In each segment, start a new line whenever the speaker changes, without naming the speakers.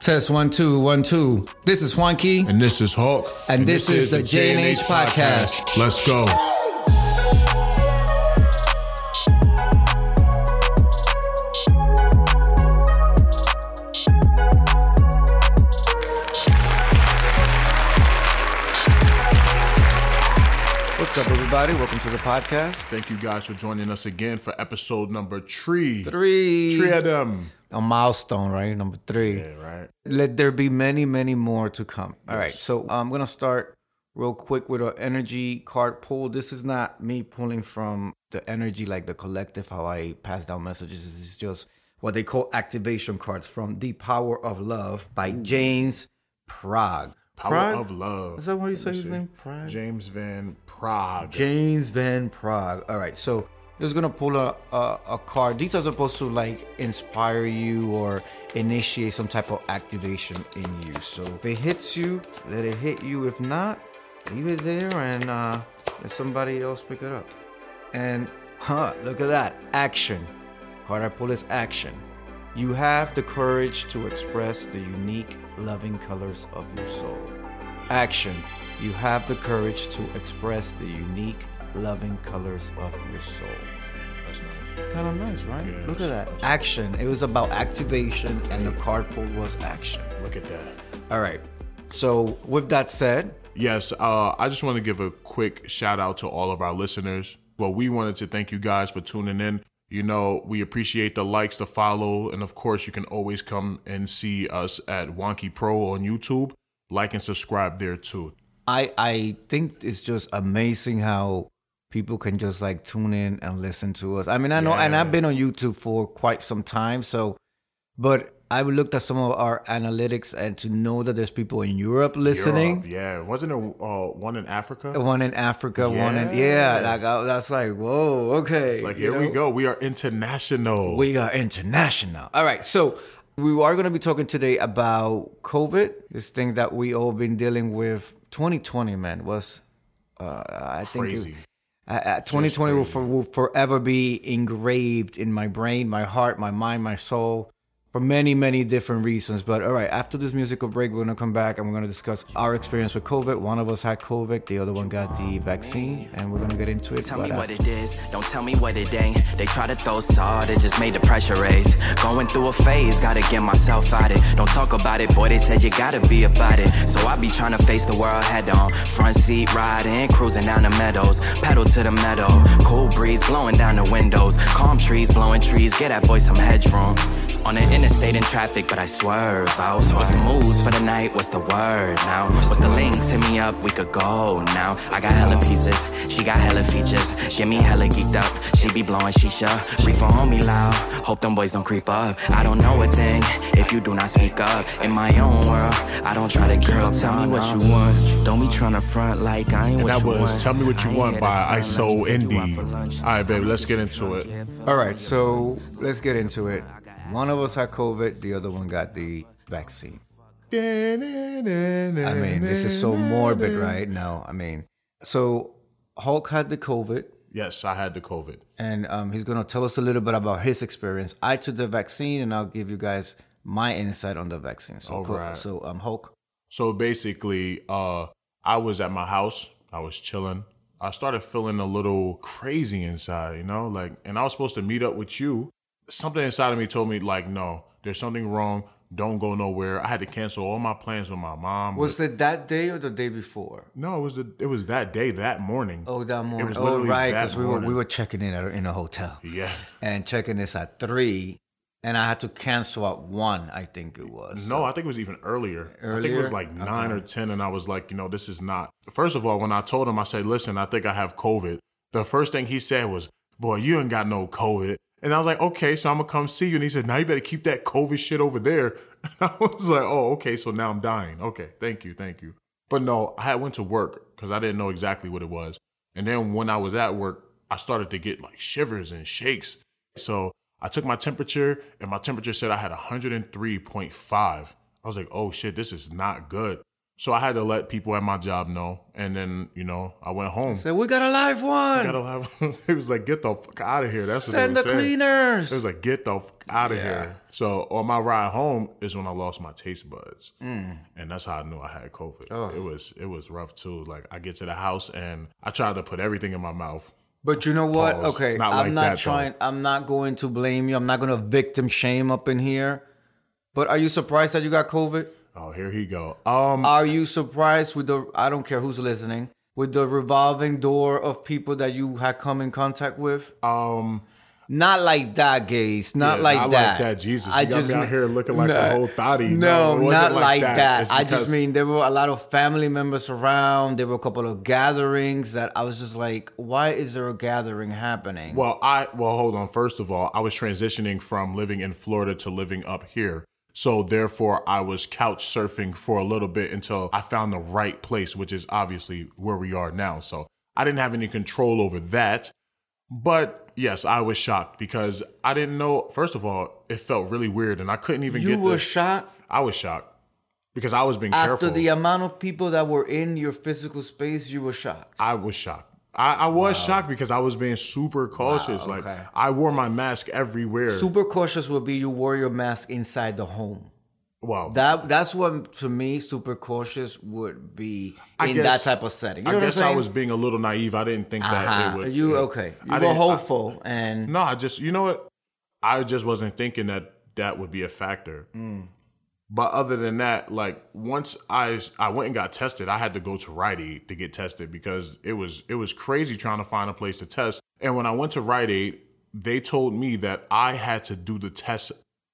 Test one two one two. This is Juanqui,
And this is Hawk.
and, this, is the J and H podcast.
Let's go.
Everybody? Welcome to the podcast.
Thank you guys for joining us again for episode number three.
Three.
Three of them.
A milestone, right? Number three.
Yeah, right.
Let there be many, many more to come. All right, so I'm gonna start real quick with an energy card pull. This is not me pulling from the energy like the collective how I pass down messages. This is just what they call activation cards from The Power of Love by James Praagh.
Power
Prague?
of love.
Is that what you say his name? Praagh?
James Van Praagh.
James Van Praagh. All right, so just gonna pull a, a a card. These are supposed to like inspire you or initiate some type of activation in you. So if it hits you, let it hit you. If not, leave it there and uh, let somebody else pick it up. And huh, look at that action. Card I pull is action. You have the courage to express the unique, loving colors of your soul. Action. You have the courage to express the unique, loving colors of your soul.
That's nice.
It's kind of nice, right?
Yeah,
Look at that. Action. It was about activation, and the card pull was action.
Look at that.
All right. So, with that said,
Yes, uh, I just want to give a quick shout out to all of our listeners. Well, we wanted to thank you guys for tuning in. You know, we appreciate the likes, the follow, and of course, you can always come and see us at Juanqui Pro on YouTube. Like and subscribe there too.
I I think it's just amazing how people can just like tune in and listen to us. I mean, I know, and I've been on YouTube for quite some time, so but I looked at some of our analytics and to know that there's people in Europe listening.
Europe, yeah, wasn't there uh, one in Africa?
One in Africa, one in
Yeah.
yeah. Like I, that's like whoa, okay.
Like
you
here we go. We are international.
We are international. All right, so we are going to be talking today about COVID, this thing that we all been dealing with. 2020, man, was uh, I think it- uh, uh, 2020 will, for, will forever be engraved in my brain, my heart, my mind, my soul. For many, many different reasons. But all right, after this musical break, we're gonna come back and we're gonna discuss our experience with COVID. One of us had COVID, the other one got the vaccine, and we're gonna get into it.
Tell me what
after-
it is, don't tell me what it ain't. They try to throw salt, it just made the pressure raise. Going through a phase, gotta get myself out it. Don't talk about it, boy, they said you gotta be about it. So I be trying to face the world head on. Front seat riding, cruising down the meadows. Pedal to the meadow, cool breeze blowing down the windows. Calm trees, blowing trees, get that boy some headroom. On the interstate in traffic, but I swerve out. What's the moves for the night? What's the word now? What's the links? Hit me up, we could go now. I got hella pieces, she got hella features. Get me hella geeked up, she be blowing shisha. Reefer on me loud, hope them boys don't creep up. I don't know a thing if you do not speak up. In my own world, I don't try to keep
Girl, tell me what you want. Don't be trying to front like I ain't
And
what
that
you
was
want.
Tell Me What You Want
here to
by
stunt, let
ISO
take you out
Indie. All right, baby, let's get into it.
All right, so let's get into it. One of us had COVID, the other one got the vaccine. I mean, this is so morbid right now. I mean, so Hulk had the COVID,
Yes, I had the COVID.
and um, he's gonna tell us a little bit about his experience. I took the vaccine, and I'll give you guys my insight on the vaccine. So,
All
cool.
right.
so um, Hulk.
So basically, uh, I was at my house. I was chilling. I started feeling a little crazy inside, you know, like, and I was supposed to meet up with you. Something inside of me told me, like, no, there's something wrong. Don't go nowhere. I had to cancel all my plans with my mom.
Was it that day or the day before?
no, it was the, it was that day, that morning.
Oh, that morning.
It was
Oh, right, because we were we were checking in at in a hotel.
Yeah.
and checking this at three, and I had to cancel at one. I think it was.
No, I think it was even earlier. I think it was
Earlier?
like nine or ten, and I was like, you know, this is not. First of all, when I told him, I said, listen, I think I have COVID. The first thing he said was, boy, you ain't got no COVID. And I was like, okay, so I'm gonna come see you. And he said, now you better keep that COVID shit over there. And I was like, oh, okay, so now I'm dying. Okay, thank you, thank you. But no, I went to work because I didn't know exactly what it was. And then when I was at work, I started to get like shivers and shakes. So I took my temperature, and my temperature said I had 103.5. I was like, oh shit, this is not good. So I had to let people at my job know, and then you know I went home.
Said we got a live one.
We Gotta have. it was like get the fuck out of here. That's what
he
said.
Send
the saying.
cleaners.
It was like get the fuck out of here. So on my ride home is when I lost my taste buds,
Mm.
and that's how I knew I had COVID.
Oh.
It was it was rough too. Like I get to the house and I tried to put everything in my mouth.
But you know what?
Pause.
Okay,
Not
I'm
like
not
that, though.
trying. I'm not going to blame you. I'm not going to victim shame up in here. But are you surprised that you got COVID?
Oh, here he go. Um,
Are you surprised with the? I don't care who's listening. With the revolving door of people that you had come in contact with.
um,
Not like that, gays. Not
Yeah,
like
not
that.
like that, Jesus. You got me out here looking like a whole thotty.
No,
No, wasn't like
like
that.
that. I just mean there were a lot of family members around. There were a couple of gatherings that I was just like, why is there a gathering happening?
Well, I well hold on. First of all, I was transitioning from living in Florida to living up here. So therefore, I was couch surfing for a little bit until I found the right place, which is obviously where we are now. So I didn't have any control over that. But yes, I was shocked because I didn't know. First of all, it felt really weird, and I couldn't even
you
get You
were
the.
shot
I was shocked because I was being
after
careful.
After the amount of people that were in your physical space. You were shocked.
I was shocked. I, I was shocked because I was being super cautious.
Wow,
like. I wore my mask everywhere.
Super cautious would be you wore your mask inside the home.
Wow.
That that's what to me super cautious would be in
guess-
that type of setting. You know
I guess I was being a little naive. I didn't think that
Uh-huh.
it would.
you
yeah.
okay? You
I
were
didn't- I-
hopeful, and
no, I just you know what? I just wasn't thinking that that would be a factor.
Mm.
But other than that, like once I I went and got tested, I had to go to Rite Aid to get tested because it was it was crazy trying to find a place to test. And when I went to Rite Aid, they told me that I had to do the test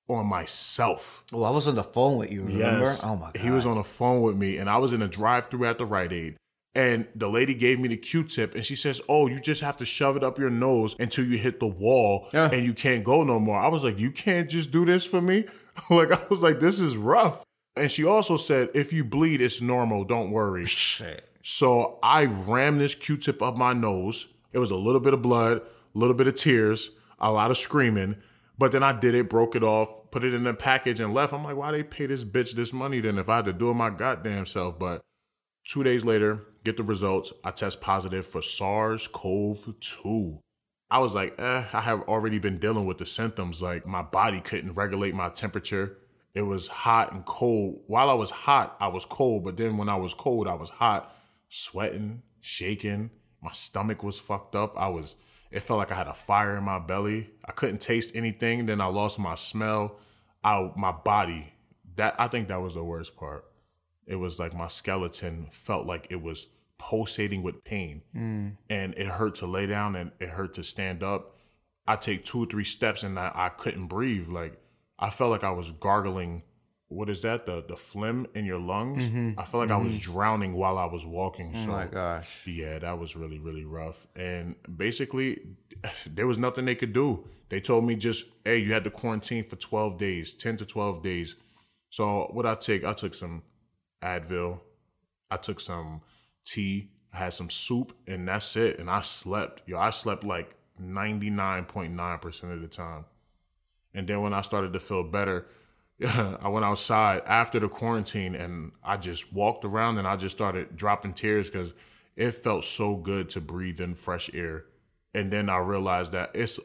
on myself.
oh, I was on the phone with you. Remember? Oh my god,
He was on the phone with me, and I was in a drive-through at the Rite Aid. And the lady gave me the Q-tip, and she says, "Oh, you just have to shove it up your nose until you hit the wall,
Yeah.
and you can't go no more." I was like, "You can't just do this for me." like I was like, "This is rough." And she also said, "If you bleed, it's normal. Don't worry."
Shit.
So I rammed this Q-tip up my nose. It was a little bit of blood, a little bit of tears, a lot of screaming. But then I did it, broke it off, put it in a package, and left. I'm like, why they pay this bitch this money then if I had to do it my goddamn self? But two days later, get the results. I test positive for SARS-CoV-2. I was like, eh, I have already been dealing with the symptoms. Like my body couldn't regulate my temperature. It was hot and cold. While I was hot, I was cold. But then when I was cold, I was hot, sweating, shaking. My stomach was fucked up. I was, it felt like I had a fire in my belly. I couldn't taste anything. Then I lost my smell. I, my body, that, I think that was the worst part. It was like my skeleton felt like it was pulsating with pain mm. and it hurt to lay down and it hurt to stand up. I take two or three steps and I, I couldn't breathe. Like I felt like I was gargling. What is that? The the phlegm in your lungs. Mm-hmm. I felt like I was mm-hmm. drowning while I was walking. Oh so
Oh my gosh.
yeah, that was really really rough. And basically, there was nothing they could do. They told me just, hey, you had to quarantine for twelve days, ten to twelve days. So what I take, I took some Advil, I took some tea, I had some soup, and that's it. And I slept. Yo, I slept like ninety nine point nine percent of the time. And then when I started to feel better, I went outside after the quarantine and I just walked around and I just started dropping tears because it felt so good to breathe in fresh air. And then I realized that it's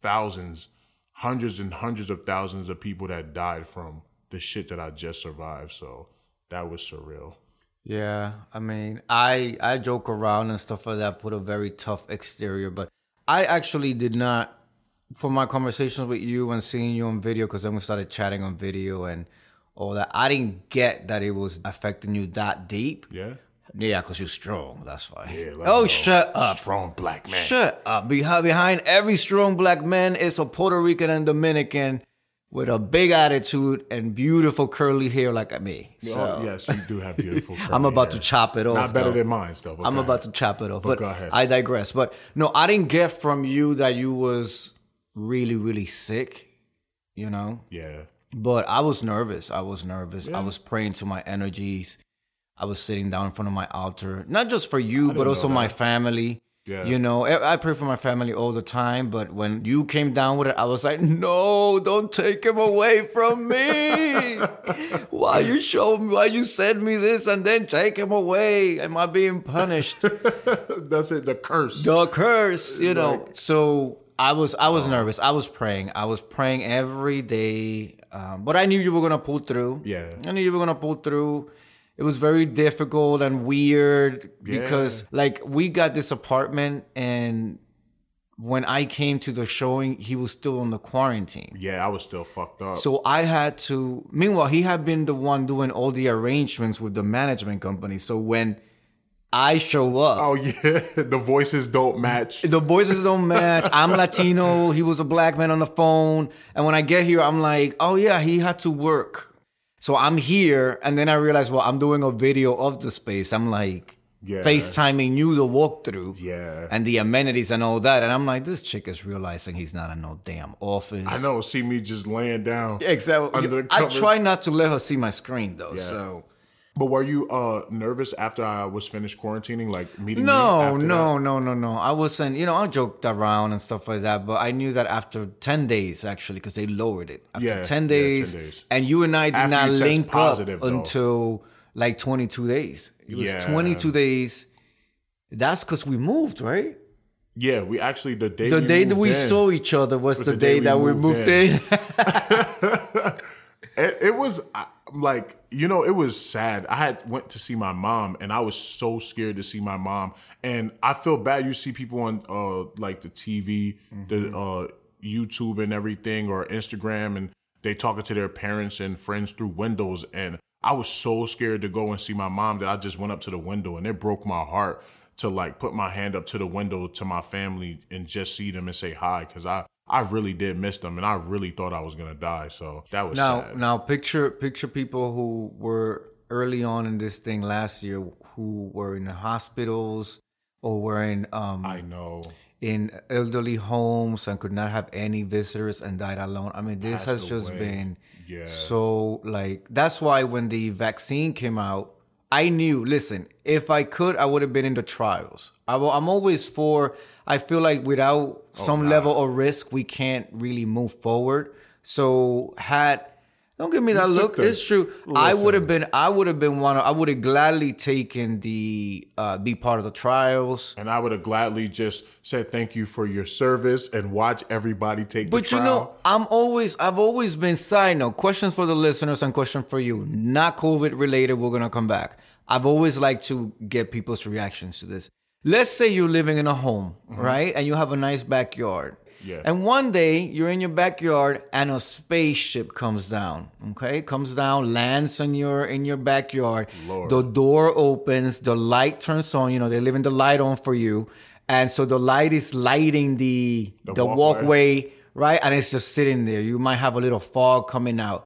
thousands, hundreds and hundreds of thousands of people that died from the shit that I just survived. So that was surreal.
Yeah, I mean, I I joke around and stuff like that. Put a very tough exterior, but I actually did not. From my conversations with you and seeing you on video, because then we started chatting on video and all that, I didn't get that it was affecting you that deep.
Yeah.
Yeah, because you're strong. That's why.
Yeah, let
oh, shut up.
Strong black man.
Shut up. Behind, behind every strong black man is a Puerto Rican and Dominican with a big attitude and beautiful curly hair like me. So
Oh, yes, you do have beautiful.
Hair.
I'm
about to chop it off.
Not better
though.
than mine, though. but
I'm about to chop it off.
But
But
go ahead.
I digress. But no, I didn't get from you that you was really, really sick, you know?
Yeah.
But I was nervous. I was nervous. I was praying to my energies. I was sitting down in front of my altar, not just for you, but also my family.
Yeah.
You know, I pray for my family all the time, but when you came down with it, I was like, no, don't take him away from me. why you show me, why you send me this and then take him away? Am I being punished?
That's it. The curse.
the curse, you know. so I was, I was nervous. I was praying. I was praying every day, um, but I knew you were gonna pull through.
Yeah.
I knew you were gonna pull through. It was very difficult and weird because, like, we got this apartment, and when I came to the showing, he was still on the quarantine.
Yeah, I was still fucked up.
So I had to. Meanwhile, he had been the one doing all the arrangements with the management company. So when I show up,
oh yeah, the voices don't match.
the voices don't match. I'm Latino. He was a black man on the phone. And when I get here, I'm like, oh yeah, he had to work. So I'm here, and then I realize, well, I'm doing a video of the space. I'm like,
Yeah.
FaceTiming you the walkthrough.
Yeah.
And the amenities and all that. And I'm like, this chick is realizing he's not in no damn office.
I know. See me just laying down.
Exactly.
Under the
I try not to let her see my screen though. So
But were you uh nervous after I was finished quarantining, like meeting?
No,
after
no,
that?
no, no, no. I wasn't, you know, I joked around and stuff like that, but I knew that after 10 days, actually, because they lowered it. After
Yeah,
10
yeah,
days,
10 days.
and you and I did
After
not link
positive,
up
though.
until like 22 days. It was
Yeah.
22 days. That's because we moved, right?
Yeah, we actually the day
The
we
day that we
in,
saw each other was the,
the
day,
day we
that we
moved
moved
in.
in.
It, it was uh, like you know it was sad. I had went to see my mom and I was so scared to see my mom. And I feel bad. You see people on uh like the TV, the
Mm-hmm.
uh YouTube and everything, or Instagram, and they talking to their parents and friends through windows. And I was so scared to go and see my mom that I just went up to the window and it broke my heart to like put my hand up to the window to my family and just see them and say hi because I I really did miss them and I really thought I was gonna die. So that was
now,
sad.
now picture picture people who were early on in this thing last year who were in the hospitals or were in um
I know.
in elderly homes and could not have any visitors and died alone. I mean, this has
Passed
just been
Yeah.
so like that's why when the vaccine came out, I knew. Listen, if I could, I would have been in the trials. I, will- I'm always for. I feel like without oh, some level of risk, we can't really move forward. So had. Don't give me that
took
look. It's true. I would have been. I would have been one. Of, I would have gladly taken the uh, be part of the trials.
And I would have gladly just said thank you for your service and watch everybody take
But you know, I'm always I've always been side note questions for the listeners and question for you, not COVID related. We're gonna come back. I've always liked to get people's reactions to this. Let's say you're living in a home, right, and you have a nice backyard.
Yeah.
And one day you're in your backyard and a spaceship comes down. Okay, comes down, lands in your in your backyard.
Lord.
The door opens, the light turns on. You know they're leaving the light on for you, and so the light is lighting the the,
walkway.
walkway, right? And it's just sitting there. You might have a little fog coming out.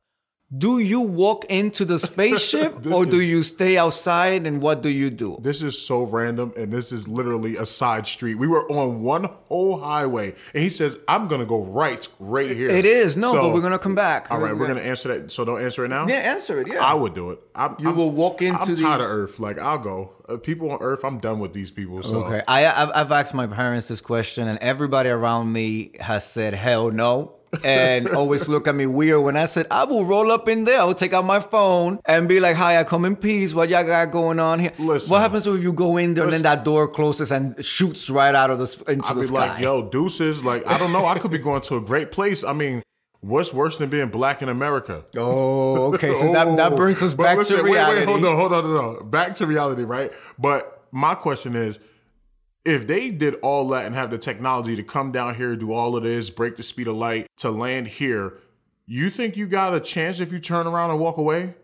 Do you walk into the spaceship or do you stay outside? And what do you do?
This is so random, and this is literally a side street. We were on one whole highway, and he says, "I'm gonna go right, right here."
It is no,
So-
but we're gonna come back.
All right, we're gonna answer that. So don't answer it now.
yeah answer it. Yeah,
I would do it. I'm,
You
I'm-
will walk into
I'm
the-
tired of Earth. Like I'll go. Uh, people on Earth, I'm done with these people. So
Okay, I I've, I've asked my parents this question, and everybody around me has said hell no, and always look at me weird when I said I will roll up in there. I will take out my phone and be like, "Hi, I come in peace. What y'all got going on here?"
Listen.
what happens if you go in there and then that door closes and shoots right out of the into
I'd
the
be
sky?
like, "Yo, deuces." Like I don't know. I could be going to a great place. I mean. What's worse than being black in America?
Oh, okay. So that, that oh. brings us back
listen,
to
wait,
reality.
Wait, hold on, hold on, hold on. Back to reality, right? But my question is, if they did all that and have the technology to come down here, do all of this, break the speed of light to land here, you think you got a chance if you turn around and walk away?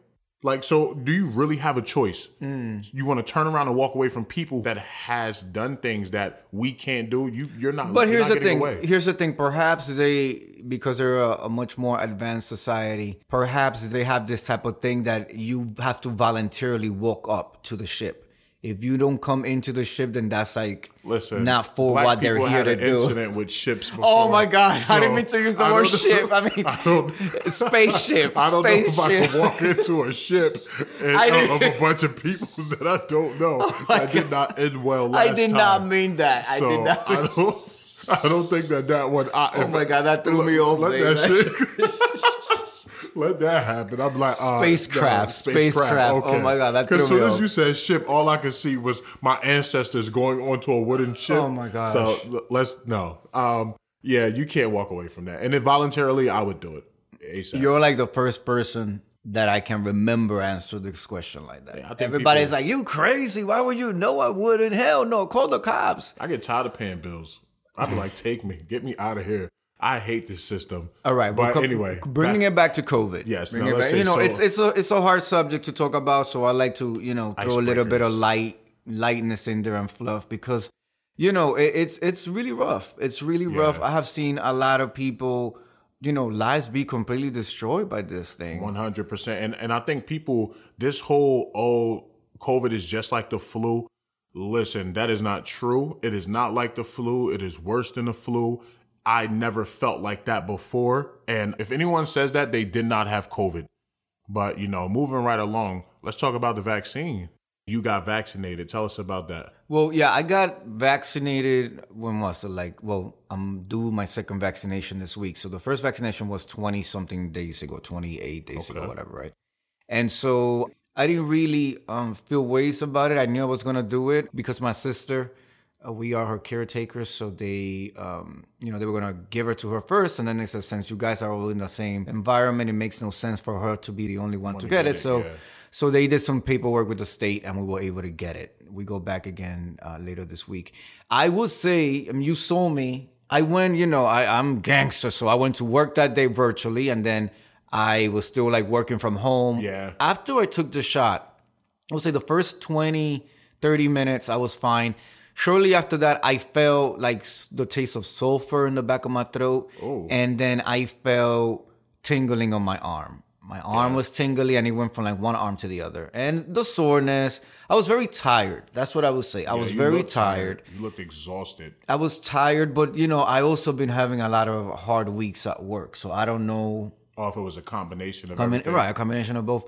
Like, so do you really have a choice?
Hmm.
You want to turn around and walk away from people that has done things that we can't do? You, you're not.
But here's
not
the thing.
Away.
Here's the thing. Perhaps they, because they're a, a much more advanced society, perhaps they have this type of thing that you have to voluntarily walk up to the ship. If you don't come into the ship, then that's like
Listen,
not for what they're here
had
to
an
do.
Incident with ships. Before,
Oh my God! I didn't mean to use the
I
word ship. I mean,
I don't.
spaceship.
I don't know if I can walk into a ship and,
I uh,
of, a bunch of people that I don't know. Oh that did not end well.
I did
time.
not mean that. I
So
did not.
I don't. I don't think that that one. I,
Oh my God, that threw me off,
Let that shit. Let that happen. I'm like uh,
Spacecraft,
no,
spacecraft. Oh my God, that
Because as soon as you said ship, all I could see was my ancestors going onto a wooden ship.
Oh my god.
So let's no. Um, yeah, you can't walk away from that. And if voluntarily, I would do it. ASAP.
You're like the first person that I can remember answer this question like that.
Think
Everybody's
people-
like, "You crazy? Why would you?" No, I wouldn't. Hell no. Call the cops.
I get tired of paying bills. I'd be like, take me, get me out of here. I hate this system.
All right,
but
well,
anyway,
bringing
back-
it back to COVID.
Yes, now
it You know,
so-
it's it's a it's a hard subject to talk about, so I like to you know throw a little bit of light lightness in there and fluff because you know it, it's it's really rough. It's really rough. I have seen a lot of people, you know, lives be completely destroyed by this thing.
One hundred percent, and and I think people this whole oh COVID is just like the flu. Listen, that is not true. It is not like the flu. It is worse than the flu. I never felt like that before, and if anyone says that, they did not have COVID. But you know, moving right along, let's talk about the vaccine. You got vaccinated. Tell us about that.
Well, yeah, I got vaccinated. When was it? Like, well, I'm due my second vaccination this week. So the first vaccination was 20 something days ago, 28 days ago, whatever, right? And so I didn't really um, feel ways about it. I knew I was gonna do it because my sister, uh, we are her caretakers, so they, um, you know, they were gonna give her to her first, and then they said, since you guys are all in the same environment, it makes no sense for her to be the only one to get
get
it. So.
yeah.
So they did some paperwork with the state, and we were able to get it. We go back again uh, later this week. I would say, I mean, you saw me. I went, you know, I, I'm gangster, so I went to work that day virtually, and then I was still like working from home.
Yeah.
After I took the shot, I would say the first 20, 30 minutes, I was fine. Shortly after that, I felt like the taste of sulfur in the back of my throat. And then I felt tingling on my arm. My arm was tingly and it went from like one arm to the other. And the soreness, I was very tired. That's what I would say. I was very
looked
tired.
You looked exhausted.
I was tired, but you know, I also been having a lot of hard weeks at work. So I don't know
Or if it was a combination of
Combi- right, a combination of both.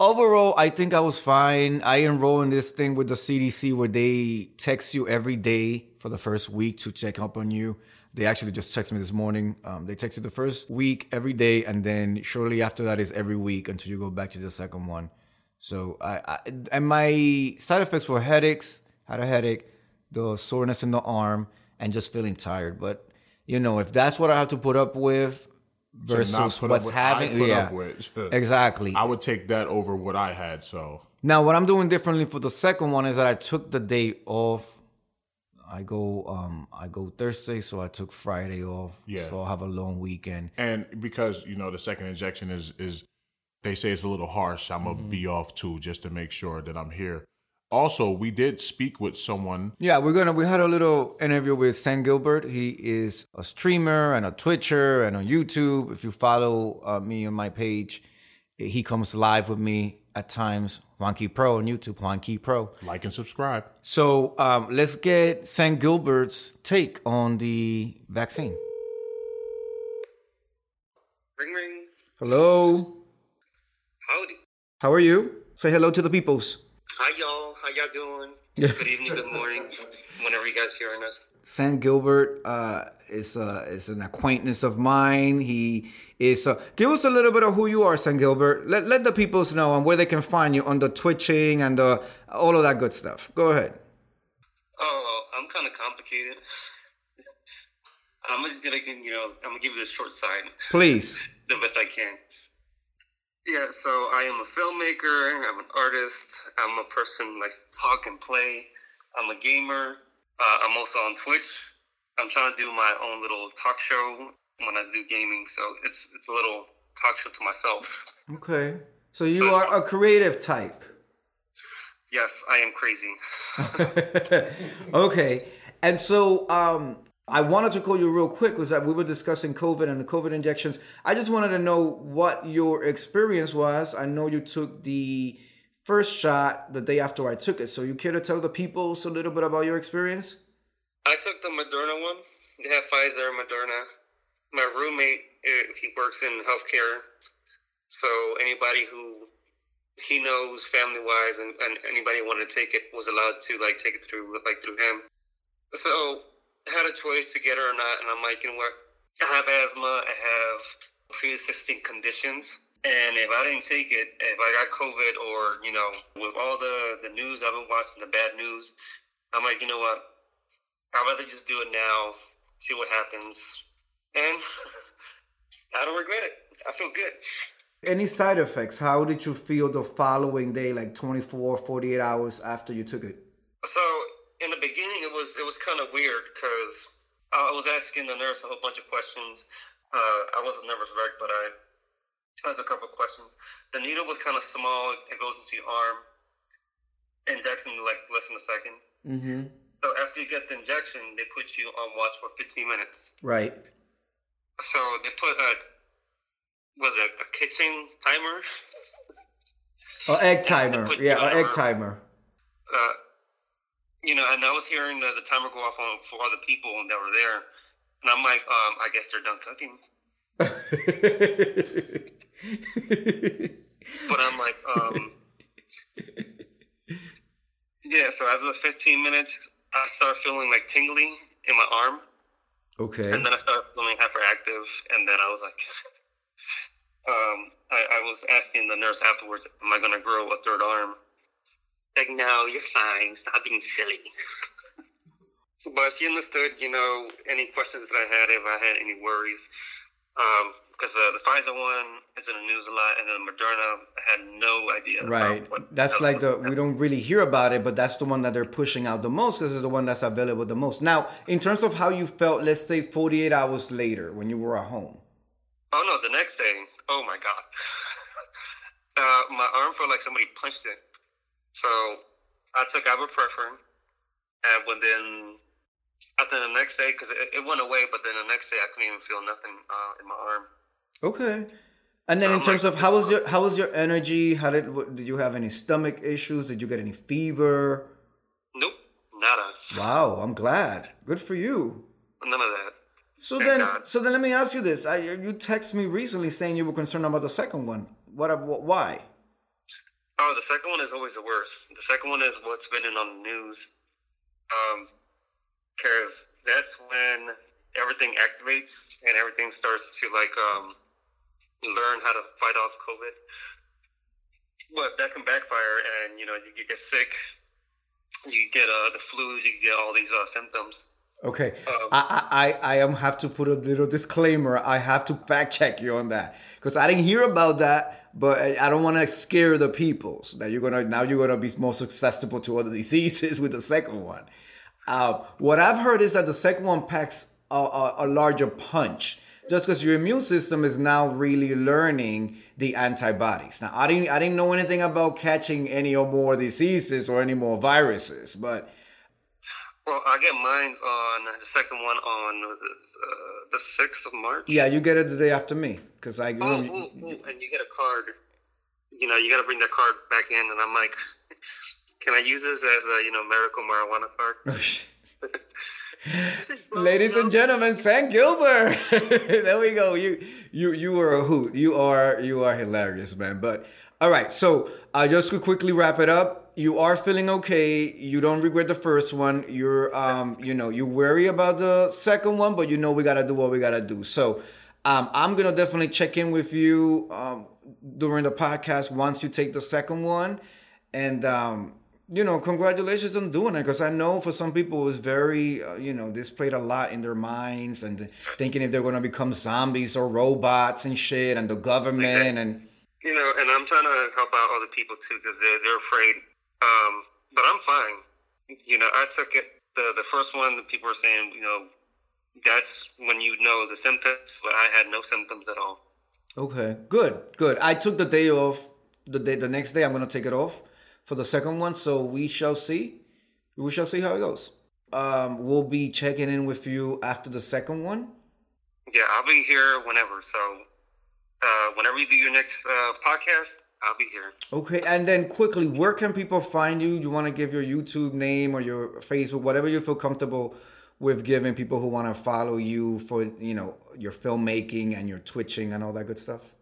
Overall, I think I was fine. I enrolled in this thing with the CDC where they text you every day for the first week to check up on you. They actually just texted me this morning. Um, they texted the first week every day, and then shortly after that is every week until you go back to the second one. So I, I and my side effects were headaches, had a headache, the soreness in the arm, and just feeling tired. But you know, if that's what I have to put up with versus what's
I
happening, yeah, exactly.
I would take that over what I had. So
Now, what I'm doing differently for the second one is that I took the day off. I go, um, I go Thursday, so I took Friday off.
Yeah.
So I'll have a long weekend.
and because you know the second injection is is they say it's a little harsh, I'm gonna
Mm-hmm.
be off too just to make sure that I'm here. Also, we did speak with someone.
Yeah, we're gonna. We had a little interview with Sam Gilbert. He is a streamer and a Twitcher and on YouTube. If you follow uh, me on my page, he comes live with me at times. Juanqui Pro on YouTube. Juanqui Pro.
Like and subscribe.
So um, let's get Sam Gilbert's take on the vaccine.
Ring ring.
Hello.
Howdy.
How are you? Say hello to the peoples.
Hi y'all. How y'all doing? Good evening, good morning. Whenever you guys hearing us.
Sam Gilbert uh, is uh, is an acquaintance of mine. He is. Uh, give us a little bit of who you are, Sam Gilbert. Let let the peoples know and where they can find you on the twitching and uh, all of that good stuff. Go ahead.
Oh, I'm kind of complicated. I'm just gonna, you know, I'm gonna give you the short side,
Please.
the best I can. Yeah, so I am a filmmaker. I'm an artist. I'm a person who likes to talk and play. I'm a gamer. Uh, I'm also on Twitch. I'm trying to do my own little talk show when I do gaming. So it's it's a little talk show to myself.
Okay. So you are a creative type.
Yes, I am crazy.
okay. And so um I wanted to call you real quick was that we were discussing COVID and the COVID injections. I just wanted to know what your experience was. I know you took the first shot the day after I took it. So you care to tell the people so a little bit about your experience?
I took the Moderna one. They have Pfizer, Moderna. My roommate, eh, he works in healthcare, so anybody who he knows family wise and, and anybody wanted to take it was allowed to like take it through like through him. So had a choice to get it or not, and I'm like, you know what? I have asthma. I have pre-existing conditions. And if I didn't take it, if I got COVID or, you know, with all the, the news I've been watching, the bad news, I'm like, you know what? I'd rather just do it now, see what happens. And I don't regret it. I feel good.
Any side effects? How did you feel the following day, like 24, 48 hours after you took it?
So in the beginning, it was it was kind of weird because I was asking the nurse a whole bunch of questions. Uh, I wasn't nervous wreck, but I asked a couple of questions. The needle was kind of small. It goes into your arm. Injection like less than a 2nd
Mm-hmm.
So after you get the injection, they put you on watch for 15 minutes.
Right.
So they put a was it a kitchen timer?
Oh, egg timer. Yeah, an egg timer.
You know, and I was hearing the, the timer go off on for other people that were there, and I'm like, um, I guess they're done cooking. But I'm like, um, yeah. So after the 15 minutes, I start feeling like tingling in my arm,
okay.
and then I started feeling hyperactive, and then I was like, um, I, I was asking the nurse afterwards, "Am I going to grow a third arm?" Like, no, you're fine. Stop being silly. but she understood, you know, any questions that I had, if I had any worries. Because uh, the Pfizer one is in the news a lot, and then Moderna, I had no idea.
Right. That's like the we don't really hear about it, but that's the one that they're pushing out the most because it's the one that's available the most. Now, in terms of how you felt, let's say 48 hours later when you were at home.
Oh no, the next day. Oh my god. uh, my arm felt like somebody punched it. So I took ibuprofen, and within after the next day, because it, it went away, but then the next day I couldn't even feel nothing uh, in my arm.
Okay. And then
So
in
I'm
terms
like-
of how was your how was your energy? How did what, did you have any stomach issues? Did you get any fever?
Nope, nada,
Wow, I'm glad. Good for you.
none of that.
So
Thank
then,
God.
so then, let me ask you this: I, You text me recently saying you were concerned about the second one. What? what why?
Oh, the second one is always the worst. The second one is what's been in on the news. Um, because that's when everything activates and everything starts to like um learn how to fight off COVID. But that can backfire, and you know you get sick. You get uh, the flu. You get all these uh, symptoms.
Okay,
Um,
I, I I I am have to put a little disclaimer. I have to fact check you on that because I didn't hear about that, but I don't want to scare the people so that you're gonna now you're gonna be more susceptible to other diseases with the second one. Uh, what I've heard is that the second one packs a, a, a larger punch, just because your immune system is now really learning the antibodies. Now, I didn't I didn't know anything about catching any or more diseases or any more viruses, but
Well, I get mine on the second one on uh, the sixth of March.
yeah, you get it the day after me because I.
Oh, oh, oh, and you get a card. You know, you got to bring that card back in, and I'm like, can I use this as a you know miracle marijuana card?
Ladies and gentlemen, Sam Gilbert. there we go. You you you are a hoot. You are you are hilarious, man. But all right, so uh, just to quickly wrap it up, you are feeling okay. You don't regret the first one. You're um you know you worry about the second one, but you know we gotta do what we gotta do. So um, I'm gonna definitely check in with you um, during the podcast once you take the second one, and um, you know, congratulations on doing it because I know for some people it was very, uh, you know, this played a lot in their minds and thinking if they're going to become zombies or robots and shit and the government
Exactly.
and
You know, and I'm trying to help out other people too because they're they're afraid. Um, but I'm fine. You know, I took it the the first one. The people were saying, you know, that's when you know the symptoms, but I had no symptoms at all.
okay, good, good. I took the day off. The day, the next day, I'm going to take it off for the second one. So we shall see. We shall see how it goes. Um, we'll be checking in with you after the second one.
Yeah, I'll be here whenever. So, uh, whenever you do your next uh, podcast, I'll be here.
Okay, and then quickly, where can people find you? You want to give your YouTube name or your Facebook, whatever you feel comfortable with giving people who want to follow you for you know your filmmaking and your twitching and all that good stuff.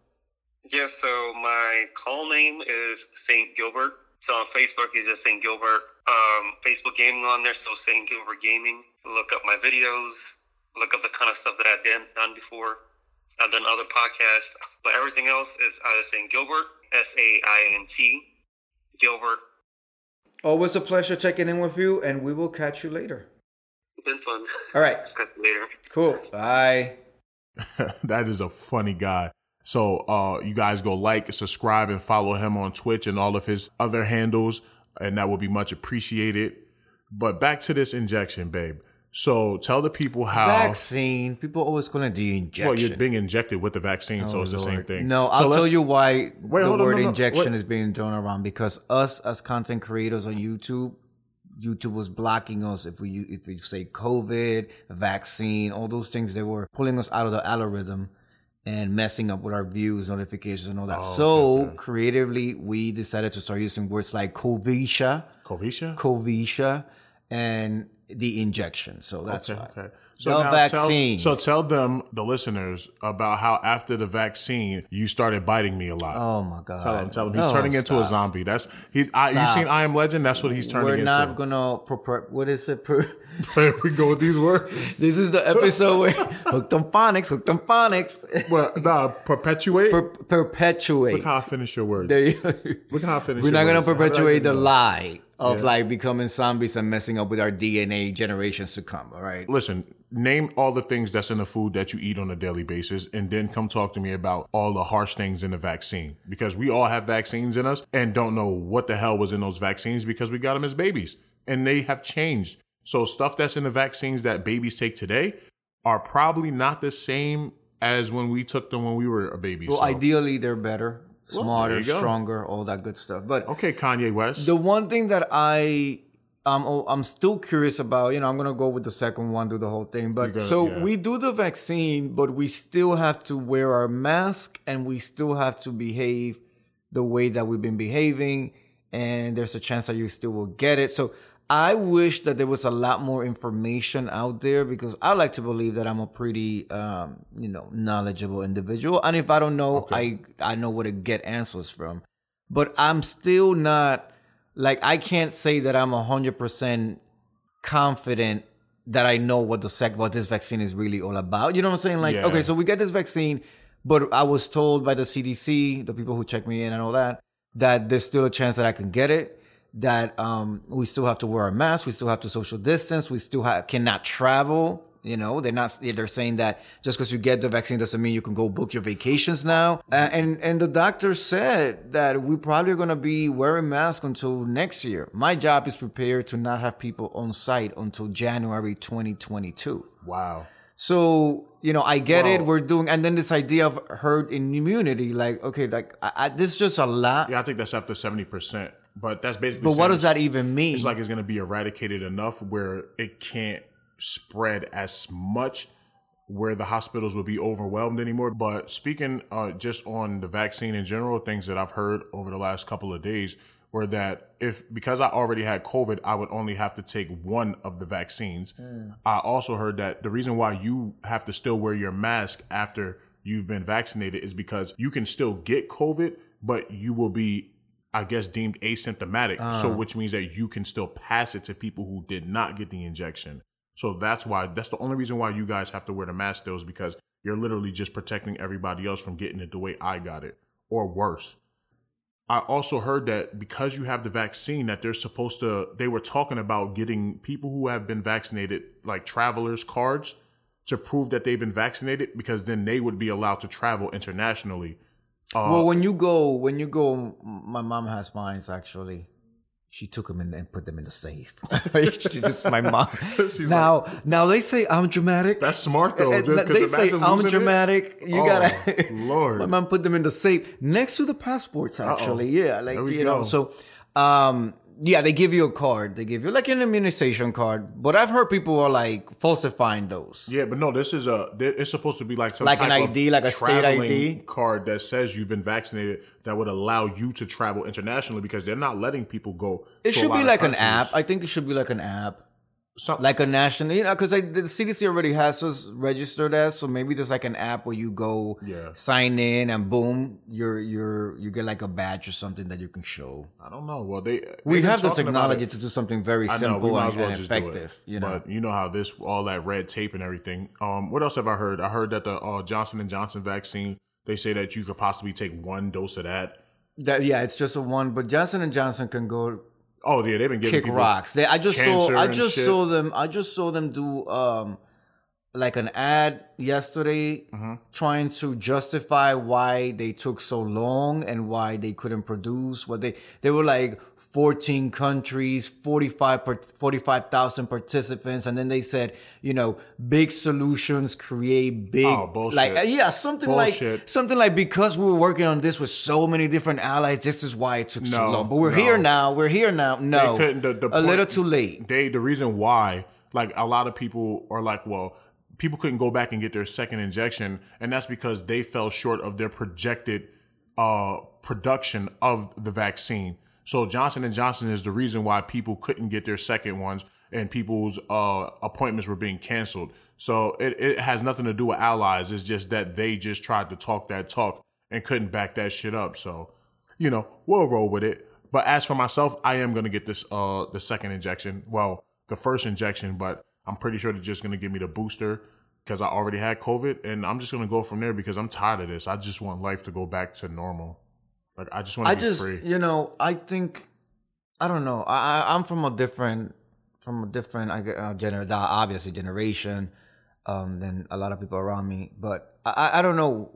Yeah, so my call name is Saint Gilbert. So on Facebook is just Saint Gilbert. Um, Facebook gaming on there, so Saint Gilbert Gaming. Look up my videos. Look up the kind of stuff that I've done, done before. I've done other podcasts, but everything else is either Saint Gilbert, S A I N T, Gilbert.
Always a pleasure checking in with you, and we will catch you later.
It's Been fun.
All right,
Catch you later.
cool. Bye.
that is a funny guy. So uh you guys go like, subscribe, and follow him on Twitch and all of his other handles, and that would be much appreciated. But back to this injection, babe. So tell the people how
Vaccine. People always call it the injection.
well you're being injected with the vaccine, so
Oh,
it's the same thing.
No,
So
I'll tell you why
Wait,
the
hold on,
word
no, no,
injection
wait.
is being thrown around. Because us as content creators on YouTube, YouTube was blocking us if we if we say COVID, vaccine, all those things. They were pulling us out of the algorithm and messing up with our views, notifications, and all that.
Oh,
so creatively, we decided to start using words like Covisha,
Covisha?
Covisha, and the injection. So that's
Okay,
why.
okay. So
The
now
vaccine.
Tell, so tell them, the listeners, about how after the vaccine you started biting me a lot.
Oh my god!
Tell him, tell him. He's
No,
turning into a zombie. That's he. I, you
Stop.
seen I Am Legend? That's what he's turning into.
We're not gonna propre- what is it? Per-
we go with these words.
this is the episode where hooked on phonics, hooked on phonics,
Well, nah, perpetuate.
per- perpetuate.
Look how I finish your words.
There you-
Look how I finish.
We're
your
not gonna
words. I
perpetuate the lie of
Yeah.
like becoming zombies and messing up with our DNA generations to come. All right.
Listen, name all the things that's in the food that you eat on a daily basis, and then come talk to me about all the harsh things in the vaccine. Because we all have vaccines in us and don't know what the hell was in those vaccines because we got them as babies, and they have changed. So stuff that's in the vaccines that babies take today are probably not the same as when we took them when we were a baby.
Well,
so.
ideally they're better, smarter,
go.
stronger, all that good stuff. But
okay, Kanye West.
The one thing that I oh, I'm still curious about, you know, I'm gonna go with the second one, do the whole thing. But
gonna-
so
yeah.
we do the vaccine, but we still have to wear our mask and we still have to behave the way that we've been behaving, and there's a chance that you still will get it. So I wish that there was a lot more information out there because I like to believe that I'm a pretty, um, you know, knowledgeable individual, and if I don't know, I I know where to get answers from but I'm still not like I can't say that I'm hundred percent confident that I know what the sec what this vaccine is really all about. You know what I'm saying? Like,
Yeah.
okay, so we get this vaccine, but I was told by the CDC, the people who check me in and all that, that there's still a chance that I can get it. That um, we still have to wear a mask, we still have to social distance, we still ha- cannot travel. You know, they're not. They're saying that just because you get the vaccine doesn't mean you can go book your vacations now. Uh, and and the doctor said that we probably are gonna be wearing masks until next year. My job is prepared to not have people on site until January 2022.
wow.
So you know, I get it. We're doing, and then this idea of herd immunity, like okay, like I, I, this is just a lot.
Yeah, I think that's after seventy percent. But that's basically.
but what does that even mean?
It's like it's going to be eradicated enough where it can't spread as much where the hospitals will be overwhelmed anymore. But speaking uh, just on the vaccine in general, things that I've heard over the last couple of days were that if because I already had COVID, I would only have to take one of the vaccines. I also heard that the reason why you have to still wear your mask after you've been vaccinated is because you can still get COVID, but you will be I guess deemed asymptomatic. So uh. which means that you can still pass it to people who did not get the injection. So that's why that's the only reason why you guys have to wear the mask still is because you're literally just protecting everybody else from getting it the way I got it or worse. I also heard that because you have the vaccine that they're supposed to they were talking about getting people who have been vaccinated like travelers cards to prove that they've been vaccinated because then they would be allowed to travel internationally.
Uh, well, when you go, when you go, my mom has mines actually. She took them in and put them in the safe. she just my mom. Now, now they say I'm dramatic.
That's smart though.
And
just 'cause
they say I'm
losing it.
dramatic. You
Oh,
gotta.
Lord.
My mom put them in the safe next to the passports. Actually, yeah, like you know. So, um, yeah, they give you a card. They give you like an immunization card. But I've heard people are like falsifying those.
Yeah, but no, this is a. It's supposed to be like some
Like an ID, like a state ID?
card that says you've been vaccinated that would allow you to travel internationally because they're not letting people go.
It should be like an app. I think it should be like an app.
Some-
like a national, you know, because the CDC already has us registered as, so maybe there's like an app where you go
Yeah.
sign in and boom, you're you're you get like a badge or something that you can show.
I don't know. Well, they
We
they've
the technology to do something very
I know. We
simple and,
well
and
just do it.
effective. You know,
but you know how this all that red tape and everything. Um, what else have I heard? I heard that the uh, Johnson and Johnson vaccine. They say that you could possibly take one dose of that.
that yeah, it's just a one. But Johnson and Johnson can go
Oh yeah, they've been giving
kick rocks. They, I just saw I just saw them I just saw them do um like an ad yesterday
Mm-hmm.
trying to justify why they took so long and why they couldn't produce what they they were like 14 countries 45 per- 45,000 participants and then they said you know big solutions create big
Oh, bullshit.
like uh, yeah something like
Bullshit.
something like because we were working on this with so many different allies this is why it took so long but we're
no.
here now we're here now no
the- the
a
point-
little too late
They the reason why like a lot of people are like, well, people couldn't go back and get their second injection, and that's because they fell short of their projected uh production of the vaccine. So Johnson and Johnson is the reason why people couldn't get their second ones and people's uh appointments were being canceled. So it, it has nothing to do with allies. It's just that they just tried to talk that talk and couldn't back that shit up. So, you know, we'll roll with it. But as for myself, I am gonna get this uh the second injection. Well, the first injection, but I'm pretty sure they're just gonna give me the booster because I already had COVID, and I'm just gonna go from there because I'm tired of this. I just want life to go back to normal. Like I just want to be
just,
free.
you know, I think, I don't know. I, I I'm from a different, from a different, I get, uh, gener- obviously generation, um, than a lot of people around me. But I, I- don't know.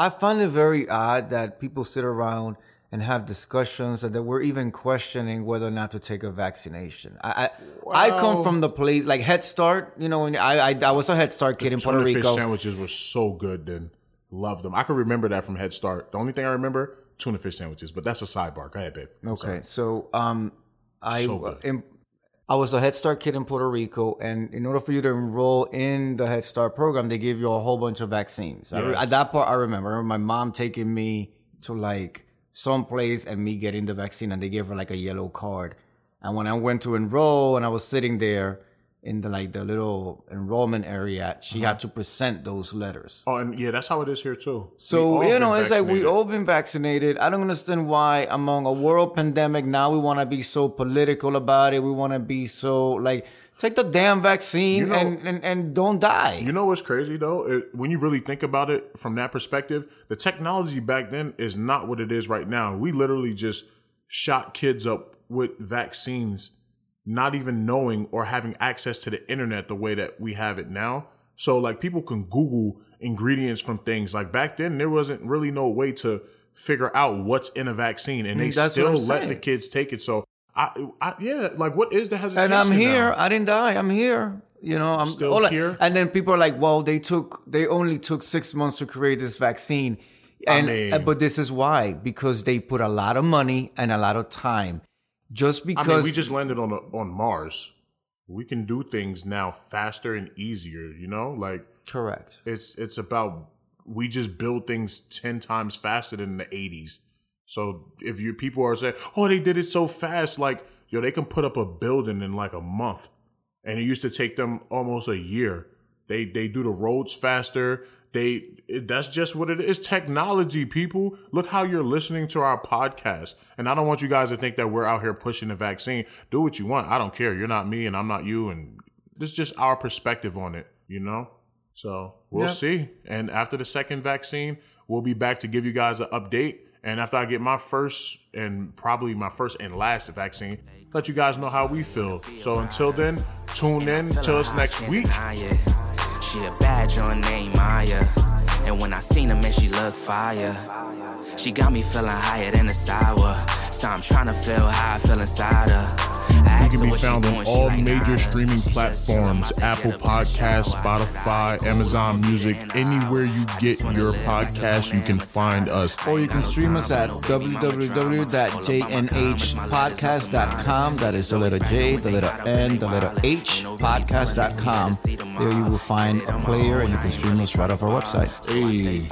I find it very odd that people sit around and have discussions that we're even questioning whether or not to take a vaccination. I I, I come from the place like Head Start. You know, when I I, I was a Head Start kid in Puerto
Tuna fish sandwiches were so good. Then loved them. I can remember that from Head Start. The only thing I remember tuna fish sandwiches, but that's a sidebar. Go ahead, babe. I'm
Okay,
sorry.
so um, I
So good.
I was a Head Start kid in Puerto Rico, and in order for you to enroll in the Head Start program, they give you a whole bunch of vaccines. I re- at that part, I remember, I remember my mom taking me to like some place and me getting the vaccine, and they gave her like a yellow card. And when I went to enroll, and I was sitting there in the like the little enrollment area, she had to present those letters.
Oh, and yeah, that's how it is here too.
So you know, it's like we
vaccinated.
all been vaccinated. I don't understand why among a world pandemic now we want to be so political about it. We want to be so like take the damn vaccine
You know-
and, and and don't die.
You know what's crazy though? It, when you really think about it from that perspective, the technology back then is not what it is right now. We literally just shot kids up with vaccines, not even knowing or having access to the internet the way that we have it now. So like people can Google ingredients from things. Like back then, there wasn't really no way to figure out what's in a vaccine, and they
Mm, that's
still let the kids take it. So I, I yeah, like what is the hesitation?
and I'm here.
now?
I didn't die. I'm here. You know, I'm
Still
all I-
here?
And then people are like, "Well, they took they only took six months to create this vaccine."
I
And
mean-
uh, but this is why because they put a lot of money and a lot of time. Just because I
mean, we just landed on a, on Mars. We can do things now faster and easier. You know, like
correct.
it's it's about we just build things ten times faster than the '80s. So if you people are saying, "Oh, they did it so fast," like yo, they can put up a building in like a month, and it used to take them almost a year. They they do the roads faster. They it, that's just what it is. Technology, people. Look how you're listening to our podcast, and I don't want you guys to think that we're out here pushing the vaccine. Do what you want. I don't care. You're not me, and I'm not you, and this is just our perspective on it. You know. So we'll
Yeah.
see. And after the second vaccine, we'll be back to give you guys an update. And after I get my first and probably my first and last vaccine, let you guys know how we feel. So until then, tune in to us next week.
She a bad joint named Maya. And when I seen her, man, she look fire. She got me feeling higher than a sour. I'm trying to feel how I feel inside her.
We can be found on all major streaming platforms Apple Podcasts, Spotify, Amazon Music, anywhere you get your podcast, you can find us.
Or you can stream us at www.jnhpodcast.com. That is the letter J, the letter N, the letter H, podcast.com. There you will find a player and you can stream us right off our website.
Hey.